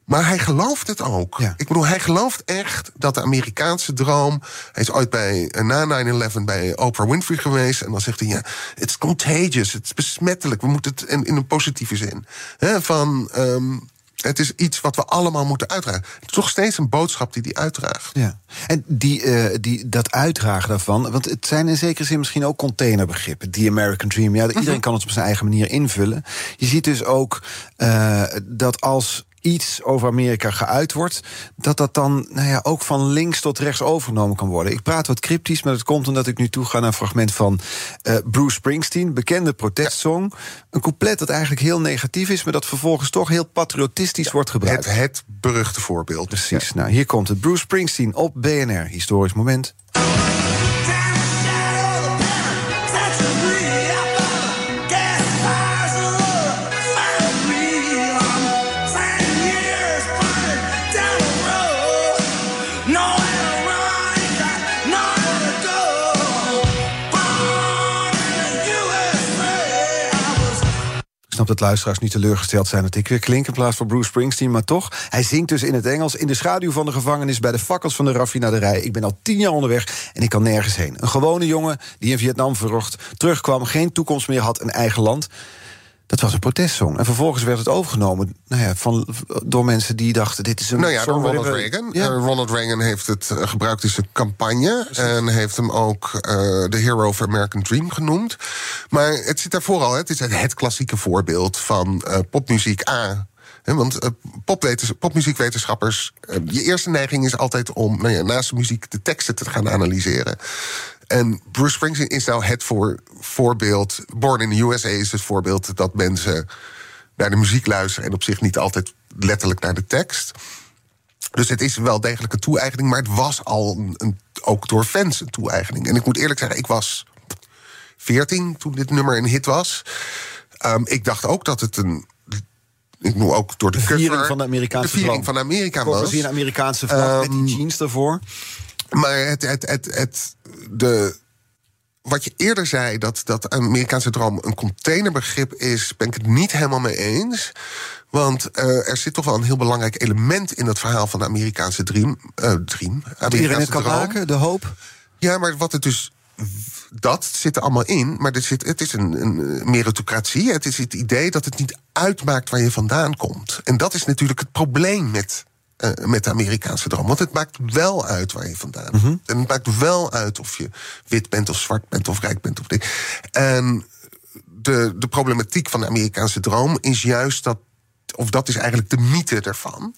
Maar hij gelooft het ook. Ik bedoel, hij gelooft echt dat de Amerikaanse droom. Hij is ooit bij, eh, na 9-11 bij Oprah Winfrey geweest. En dan zegt hij: ja, it's contagious, het is besmettelijk. We moeten het in, in een positieve zin. He, van. Um, het is iets wat we allemaal moeten uitdragen. Het is nog steeds een boodschap die die uitdraagt. Ja. En die, uh, die, dat uitdragen daarvan, want het zijn in zekere zin misschien ook containerbegrippen. Die American Dream, ja, iedereen mhm. kan het op zijn eigen manier invullen. Je ziet dus ook uh, dat als iets over Amerika geuit wordt, dat dat dan nou ja, ook van links tot rechts overgenomen kan worden. Ik praat wat cryptisch, maar dat komt omdat ik nu toe ga naar een fragment van uh, Bruce Springsteen, bekende protestsong. Een couplet dat eigenlijk heel negatief is, maar dat vervolgens toch heel patriotistisch wordt gebruikt. Het, het beruchte voorbeeld. Precies. Nou, hier komt het. Bruce Springsteen op BNR. Historisch moment. Snap dat luisteraars niet teleurgesteld zijn dat ik weer klink in plaats van Bruce Springsteen. Maar toch, hij zingt dus in het Engels in de schaduw van de gevangenis bij de fakkels van de raffinaderij. Ik ben al tien jaar onderweg en ik kan nergens heen. Een gewone jongen die in Vietnam verrocht terugkwam, geen toekomst meer had, een eigen land. Dat was een protestsong. En vervolgens werd het overgenomen nou ja, van, door mensen die dachten: dit is een. Nou ja, door Ronald Reagan. Ja. Uh, Ronald Reagan heeft het uh, gebruikt in zijn campagne. En heeft hem ook uh, de Hero of American Dream genoemd. Maar het zit daar vooral, het is het klassieke voorbeeld van popmuziek A. want popmuziekwetenschappers, je eerste neiging is altijd om nou ja, naast de muziek de teksten te gaan analyseren. En Bruce Springsteen is nou het voor, voorbeeld. Born in the USA is het voorbeeld dat mensen naar de muziek luisteren en op zich niet altijd letterlijk naar de tekst. Dus het is wel degelijk een toe-eigening, maar het was al een, ook door fans een toe-eigening. En ik moet eerlijk zeggen, ik was 14 toen dit nummer een hit was. Um, ik dacht ook dat het een ik noem ook door de, de viering van de Amerikaanse de viering van Amerika was. een Amerikaanse vlag um, met die jeans ervoor. Maar het, het, het, het, de, wat je eerder zei, dat, dat Amerikaanse droom een containerbegrip is, ben ik het niet helemaal mee eens. Want uh, er zit toch wel een heel belangrijk element in het verhaal van de Amerikaanse dream. Uh, dream Amerikaanse kan maken, de hoop. Ja, maar wat het dus. Dat zit er allemaal in, maar er zit, het is een, een meritocratie. Het is het idee dat het niet uitmaakt waar je vandaan komt. En dat is natuurlijk het probleem met eh, met de Amerikaanse droom. Want het maakt wel uit waar je vandaan Mhm. bent. En het maakt wel uit of je wit bent of zwart bent of rijk bent of dit. En de, de problematiek van de Amerikaanse droom is juist dat. Of dat is eigenlijk de mythe ervan.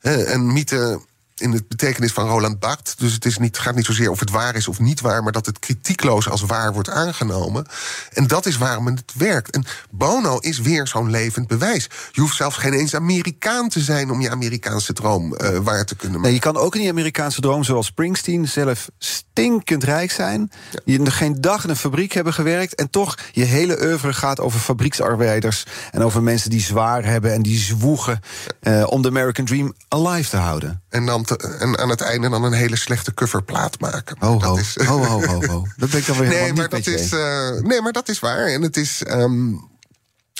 Een mythe in de betekenis van Roland Barthes. Dus het is niet, gaat niet zozeer of het waar is of niet waar, maar dat het kritiekloos als waar wordt aangenomen. En dat is waarom het werkt. En Bono is weer zo'n levend bewijs. Je hoeft zelfs geen eens Amerikaan te zijn om je Amerikaanse droom eh, waar te kunnen Nee, maken. je kan ook in die Amerikaanse droom, zoals Springsteen, zelf stinkend rijk zijn. Je nog geen dag in een fabriek hebben gewerkt. En toch, je hele oeuvre gaat over fabrieksarbeiders. En over mensen die zwaar hebben en die zwoegen. eh, om de American Dream alive te houden. En, dan en aan het einde dan een hele slechte coverplaat maken. Ho, ho, Dat is- ho, ho, ho, ho. Dat ben ik dan weer nee, helemaal maar niet dat is, eh, nee, maar dat is waar. En het is. ehm,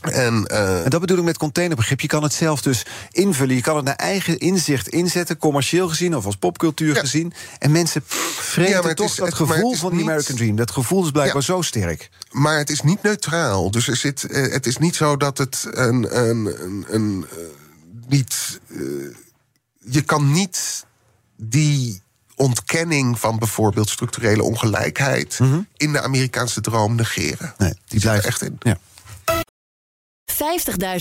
en, eh, En dat bedoel ik met containerbegrip. Je kan het zelf dus invullen. Je kan het naar eigen inzicht inzetten, commercieel gezien of als popcultuur Ja. gezien. En mensen vreten Ja, maar het toch is- dat het- gevoel van die niet- American Dream. Dat gevoel is blijkbaar Ja. zo sterk. Maar het is niet neutraal. Dus er zit, eh, het is niet zo dat het een. een, een, een eh, niet, eh, je kan niet die ontkenning van bijvoorbeeld structurele ongelijkheid in de Amerikaanse droom negeren. Nee, die zit er blijft echt in. Ja.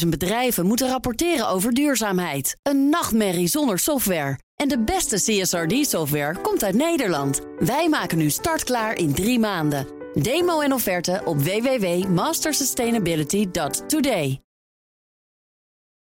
50.000 bedrijven moeten rapporteren over duurzaamheid. Een nachtmerrie zonder software. En de beste CSRD-software komt uit Nederland. Wij maken nu startklaar in drie maanden. Demo en offerte op www.mastersustainability.today.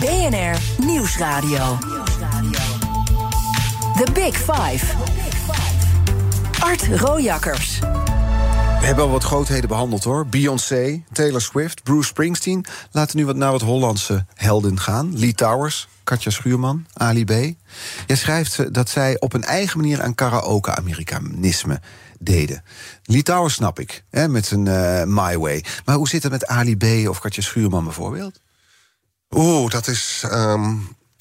BNR Nieuwsradio. The Big Five. Art Rojakkers. We hebben al wat grootheden behandeld hoor. Beyoncé, Taylor Swift, Bruce Springsteen. Laten we nu wat naar wat Hollandse helden gaan. Lee Towers, Katja Schuurman, Ali B. Jij schrijft eh, dat zij op een eigen manier aan karaoke-Amerikanisme deden. Lee Towers snap ik, hè, met zijn eh, My Way. Maar hoe zit het met Ali B of Katja Schuurman bijvoorbeeld? Oeh, dat is. ehm,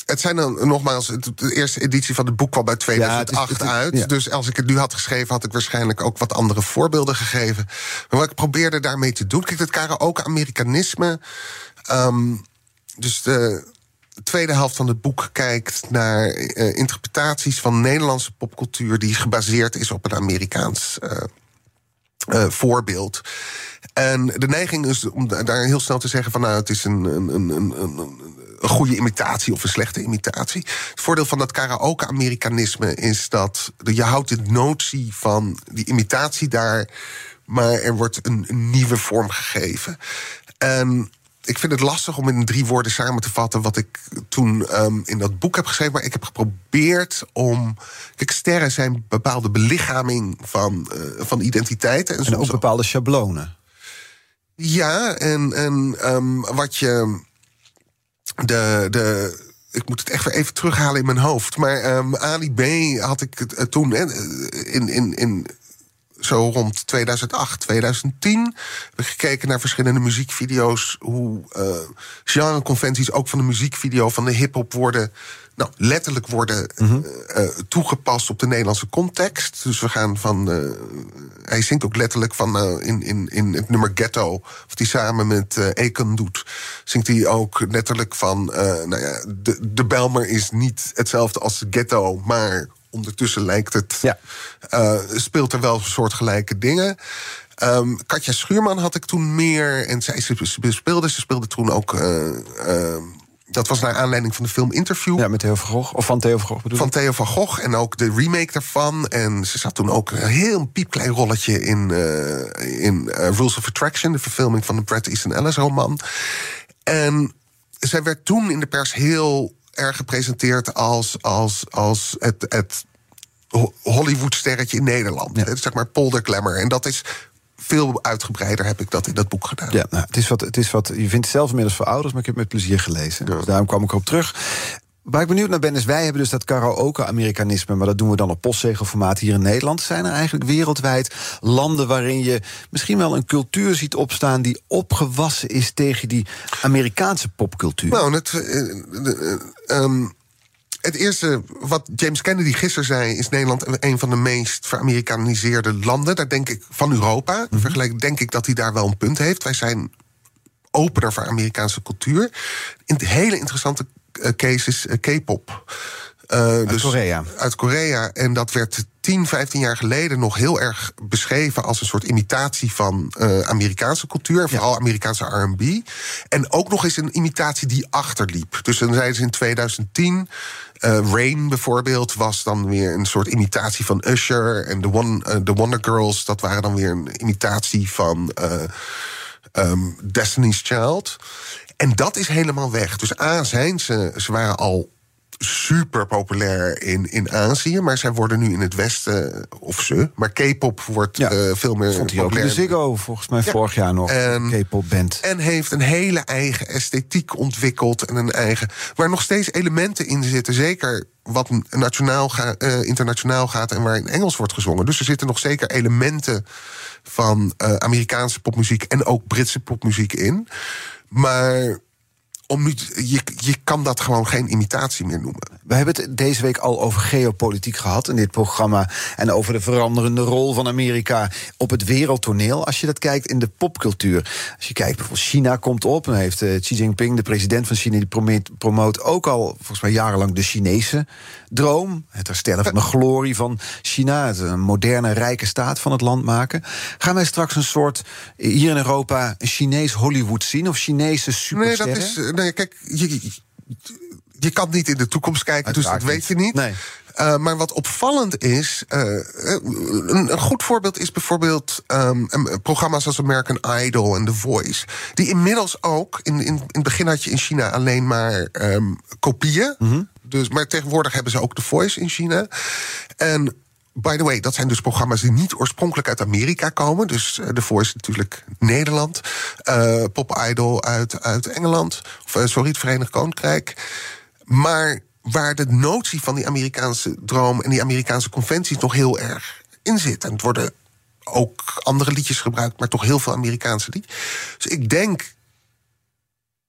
het zijn dan nogmaals, de eerste editie van het boek kwam bij 2008 het is- uit. ja. Dus als ik het nu had geschreven, had ik waarschijnlijk ook wat andere voorbeelden gegeven. Maar wat ik probeerde daarmee te doen, kijk, het karaoke-Amerikanisme. ehm, dus de tweede helft van het boek kijkt naar eh, interpretaties van Nederlandse popcultuur die gebaseerd is op een Amerikaans. eh, eh, voorbeeld. En de neiging is om da- daar heel snel te zeggen van nou, het is een, een, een, een, een, goede imitatie of een slechte imitatie. Het voordeel van dat karaoke-Amerikanisme is dat je houdt de notie van die imitatie daar, maar er wordt een, een nieuwe vorm gegeven. En ik vind het lastig om in drie woorden samen te vatten wat ik toen ehm, in dat boek heb geschreven. Maar ik heb geprobeerd om. Kijk, sterren zijn bepaalde belichaming van, eh, van identiteiten. En, En ook bepaalde schablonen. ja, en, en ehm, wat je. De, de, ik moet het echt weer even terughalen in mijn hoofd. Maar ehm, Ali B had ik eh, toen eh, in, in, in zo rond 2008, 2010. Heb ik gekeken naar verschillende muziekvideo's. Hoe eh genreconventies ook van de muziekvideo van de hip-hop worden. Nou, letterlijk worden Mhm. eh, eh, toegepast op de Nederlandse context. Dus we gaan van. hij zingt ook letterlijk van in, in, in het nummer Ghetto. Wat hij samen met Akon doet. Zingt hij ook letterlijk van. nou ja, de, de Belmer is niet hetzelfde als de ghetto, maar ondertussen lijkt het. Ja. eh, speelt er wel soortgelijke dingen. Ehm, Katja Schuurman had ik toen meer. En zij ze speelde. Ze speelde toen ook. eh, ehm, dat was naar aanleiding van de film Interview. Ja, met Theo van Gogh. Of van Theo van Gogh bedoel Van. Theo van Gogh en ook de remake daarvan. En ze zat toen ook een heel piepklein rolletje in, eh, in Rules of Attraction, de verfilming van de Bret Easton Ellis roman. En zij werd toen in de pers heel erg gepresenteerd als, als, als het, het Ho- Hollywood-sterretje in Nederland. Ja. Hè, Zeg maar polder glamour. En dat is veel uitgebreider, heb ik dat in dat boek gedaan. Ja, nou, het is wat, het is wat, je vindt het zelf inmiddels voor ouders, maar ik heb het met plezier gelezen. Dus daarom kwam ik erop terug. Waar ik benieuwd naar ben, is wij hebben dus dat karaoke-Amerikanisme... maar dat doen we dan op postzegelformaat hier in Nederland. Zijn er eigenlijk wereldwijd landen waarin je misschien wel een cultuur ziet opstaan... die opgewassen is tegen die Amerikaanse popcultuur? Nou, het, uh, um, het eerste wat James Kennedy gisteren zei, is Nederland een van de meest veramerikaniseerde landen. Daar denk ik van Europa. Mm Vergelijk denk ik dat hij daar wel een punt heeft. Wij zijn opener voor Amerikaanse cultuur. In hele interessante cases uh, K-pop. Uh, uit dus Korea. Uit Korea. En dat werd 10, 15 jaar geleden nog heel erg beschreven als een soort imitatie van uh, Amerikaanse cultuur. Vooral Amerikaanse RB. En ook nog eens een imitatie die achterliep. Dus dan zeiden ze in 2010. Uh, Rain bijvoorbeeld was dan weer een soort imitatie van Usher. En The, One, uh, The Wonder Girls, dat waren dan weer een imitatie van um, Destiny's Child. En dat is helemaal weg. Dus A, zijn ze, ze waren al super populair in, in Azië. Maar zij worden nu in het Westen, of ze, maar K-pop wordt ja, uh, veel meer vond populair. De Ziggo, volgens mij ja. vorig jaar nog, K-pop band. En heeft een hele eigen esthetiek ontwikkeld. En een eigen, waar nog steeds elementen in zitten. Zeker wat nationaal ga, uh, internationaal gaat en waar in Engels wordt gezongen. Dus er zitten nog zeker elementen van uh, Amerikaanse popmuziek en ook Britse popmuziek in. Maar om nu, je, je kan dat gewoon geen imitatie meer noemen. We hebben het deze week al over geopolitiek gehad in dit programma. En over de veranderende rol van Amerika op het wereldtoneel. Als je dat kijkt in de popcultuur. Als je kijkt, bijvoorbeeld China komt op. En heeft uh, Xi Jinping, de president van China, die promoot ook al volgens mij jarenlang de Chinese droom. Het herstellen van de glorie van China. Het een moderne, rijke staat van het land maken. Gaan wij straks een soort, hier in Europa, een Chinees Hollywood zien? Of Chinese supersterren? Nee, dat is nee, kijk, je, je kan niet in de toekomst kijken, dus dat weet je niet. Nee. Uh, maar wat opvallend is, uh, een, een, goed voorbeeld is bijvoorbeeld um, programma's als American Idol en The Voice. Die inmiddels ook, in, in, in het begin had je in China alleen maar um, kopieën. Mm -hmm. Dus, maar tegenwoordig hebben ze ook The Voice in China. En By the way, dat zijn dus programma's die niet oorspronkelijk uit Amerika komen. Dus uh, The Voice natuurlijk Nederland. Uh, Pop Idol uit, uit Engeland. Of, uh, sorry, het Verenigd Koninkrijk. Maar waar de notie van die Amerikaanse droom... en die Amerikaanse conventies nog heel erg in zit. En het worden ook andere liedjes gebruikt... maar toch heel veel Amerikaanse liedjes. Dus ik denk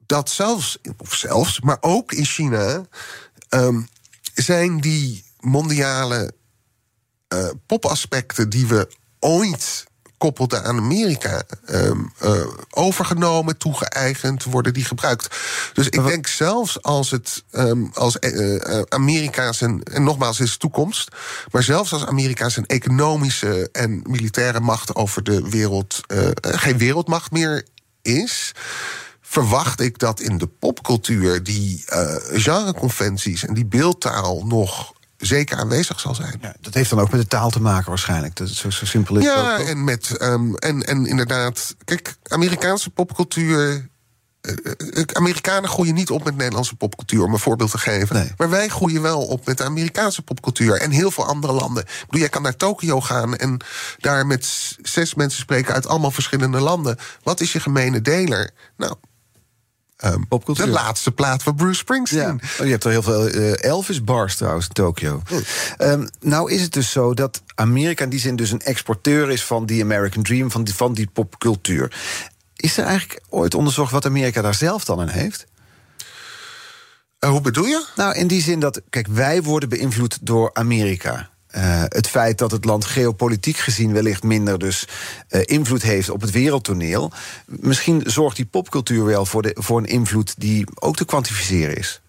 dat zelfs, of zelfs, maar ook in China... Um, zijn die mondiale uh, popaspecten die we ooit koppelden aan Amerika um, uh, overgenomen, toegeëigend, worden die gebruikt. Dus ik denk zelfs als het um, als uh, Amerika zijn, en nogmaals is toekomst, maar zelfs als Amerika zijn economische en militaire macht over de wereld geen wereldmacht meer is verwacht ik dat in de popcultuur die uh, genreconventies en die beeldtaal nog zeker aanwezig zal zijn. Ja, dat heeft dan ook met de taal te maken waarschijnlijk. Dat is zo, zo simpel is ja, en, met, um, en, en inderdaad... Kijk, Amerikaanse popcultuur... Uh, Amerikanen groeien niet op met Nederlandse popcultuur, om een voorbeeld te geven. Nee. Maar wij groeien wel op met de Amerikaanse popcultuur. En heel veel andere landen. Ik bedoel, jij kan naar Tokio gaan en daar met zes mensen spreken uit allemaal verschillende landen. Wat is je gemene deler? Nou, Um, de laatste plaat van Bruce Springsteen. Ja. Oh, je hebt er heel veel uh, Elvis-bars trouwens in Tokio. Um, nou is het dus zo dat Amerika in die zin dus een exporteur is... van die American Dream, van die, van die popcultuur. Is er eigenlijk ooit onderzocht wat Amerika daar zelf dan in heeft? Uh, hoe bedoel je? Nou, in die zin dat, kijk, wij worden beïnvloed door Amerika. Uh, het feit dat het land geopolitiek gezien wellicht minder dus uh, invloed heeft op het wereldtoneel. Misschien zorgt die popcultuur wel voor, de, voor een invloed die ook te kwantificeren is.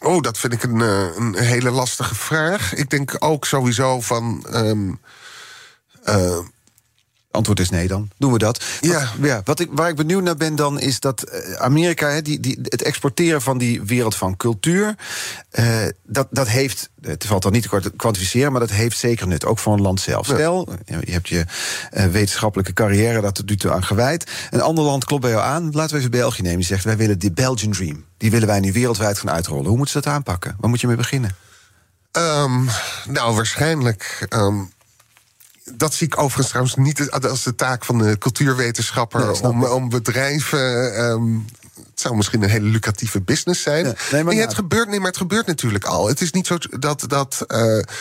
Oh, dat vind ik een, uh, een hele lastige vraag. Ik denk ook sowieso van. Um, Antwoord is nee dan. Doen we dat. Ja. Wat, ja, wat ik, waar ik benieuwd naar ben dan is dat eh, Amerika, die, die, het exporteren van die wereld van cultuur, uh, dat, dat heeft, het valt dan niet te kwantificeren, maar dat heeft zeker nut, ook voor een land zelf. Stel, je hebt je uh, wetenschappelijke carrière dat tot nu toe aan gewijd. Een ander land klopt bij jou aan, laten we even België nemen, die zegt wij willen de Belgian Dream. Die willen wij nu wereldwijd gaan uitrollen. Hoe moeten ze dat aanpakken? Waar moet je mee beginnen? Um, nou, waarschijnlijk. Um dat zie ik overigens trouwens niet als de taak van de cultuurwetenschapper... Nee, om, om, bedrijven um, het zou misschien een hele lucratieve business zijn. Ja, nee, maar ja, ja. het, gebeurt, nee, maar het gebeurt natuurlijk al. Het is niet zo dat, dat eh,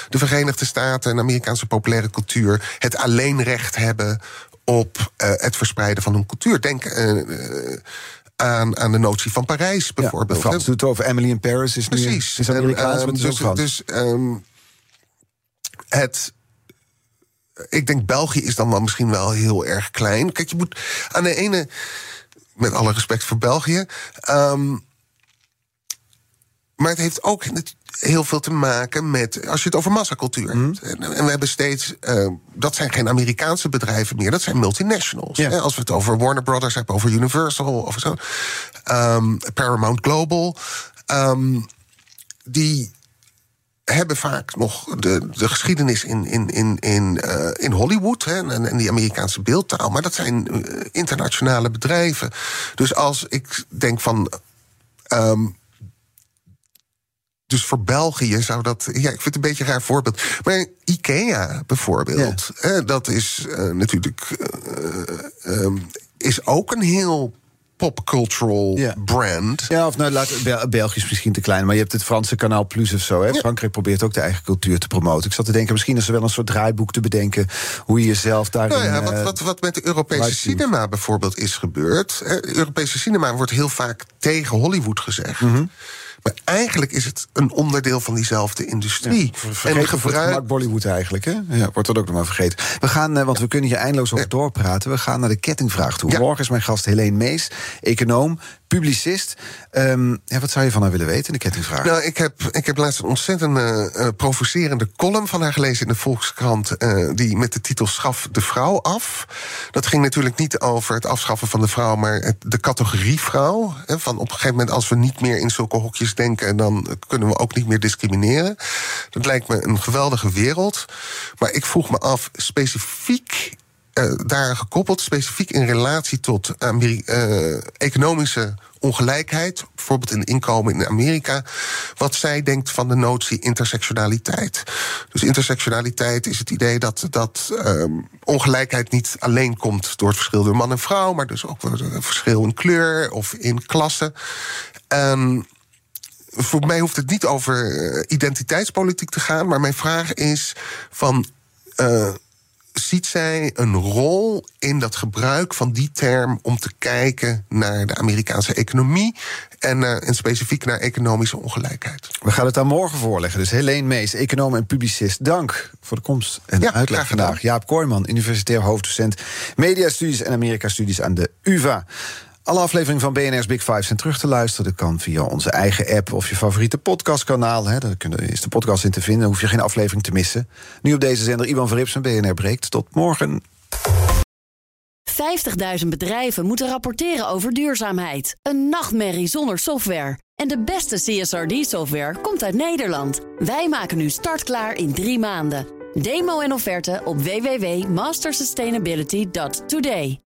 de Verenigde Staten en Amerikaanse populaire cultuur het alleenrecht hebben op eh, het verspreiden van hun cultuur. Denk eh, aan, aan de notie van Parijs bijvoorbeeld. Frans doet het over Emily in Paris. Is nu Precies. is Amerikaans, En, ehm, dus Frans. dus ehm, het. Ik denk België is dan wel misschien wel heel erg klein. Kijk, je moet aan de ene, met alle respect voor België. ehm, maar het heeft ook heel veel te maken met. Als je het over massacultuur Mhm. hebt. En, we hebben steeds. eh, dat zijn geen Amerikaanse bedrijven meer, dat zijn multinationals. Als we het over Warner Brothers hebben, over Universal of zo. Ehm, Paramount Global. ehm, die hebben vaak nog de, de geschiedenis in, in, in, in, eh, in Hollywood hè, en, en die Amerikaanse beeldtaal. Maar dat zijn eh, internationale bedrijven. Dus als ik denk van. ehm, dus voor België zou dat. Ja, ik vind het een beetje een raar voorbeeld. Maar IKEA bijvoorbeeld. hè, dat is eh, natuurlijk. is ook een heel popcultural Ja. brand. Ja, of nou, laat, Bel- België is misschien te klein, maar je hebt het Franse kanaal Plus of zo. Hè? Frankrijk probeert ook de eigen cultuur te promoten. Ik zat te denken, misschien is er wel een soort draaiboek te bedenken hoe je jezelf daarin. Nou ja, wat, eh, wat, wat met de Europese cinema bijvoorbeeld is gebeurd. hè, Europese cinema wordt heel vaak tegen Hollywood gezegd. Mhm. Maar eigenlijk is het een onderdeel van diezelfde industrie. Vergeten voor het gemak Bollywood eigenlijk, hè? Ja, wordt dat ook nog maar vergeten. We gaan, eh, want we kunnen hier eindeloos over doorpraten. We gaan naar de kettingvraag toe. Ja. Morgen is mijn gast Helene Mees, econoom, publicist. Ehm, ja, wat zou je van haar willen weten de? Nou, ik heb, ik heb laatst een ontzettend eh, eh, provocerende column van haar gelezen in de Volkskrant. eh, die met de titel Schaf de vrouw af. Dat ging natuurlijk niet over het afschaffen van de vrouw, maar de categorie vrouw. Hè, van op een gegeven moment, als we niet meer in zulke hokjes denken, dan kunnen we ook niet meer discrimineren. Dat lijkt me een geweldige wereld. Maar ik vroeg me af, specifiek eh, daar gekoppeld, specifiek in relatie tot eh, economische ongelijkheid, bijvoorbeeld in inkomen in Amerika, wat zij denkt van de notie intersectionaliteit. Dus intersectionaliteit is het idee dat, dat ehm, ongelijkheid niet alleen komt door het verschil door man en vrouw, maar dus ook door het verschil in kleur of in klasse. En voor mij hoeft het niet over eh, identiteitspolitiek te gaan, maar mijn vraag is van. Ziet zij een rol in dat gebruik van die term om te kijken naar de Amerikaanse economie en, eh, en specifiek naar economische ongelijkheid? We gaan het daar morgen voorleggen. Dus Helene Mees, econoom en publicist. Dank voor de komst en de Ja, uitleg vandaag. Jaap Kooijman, universitair hoofddocent mediastudies en Amerika-studies aan de UvA. Alle afleveringen van BNR's Big Five zijn terug te luisteren. Dat kan via onze eigen app of je favoriete podcastkanaal. Hè. Daar is de podcast in te vinden. Dan hoef je geen aflevering te missen. Nu op deze zender Ivan Verrips en BNR breekt. Tot morgen. 50.000 bedrijven moeten rapporteren over duurzaamheid. Een nachtmerrie zonder software. En de beste CSRD-software komt uit Nederland. Wij maken nu startklaar in drie maanden. Demo en offerte op www.mastersustainability.today.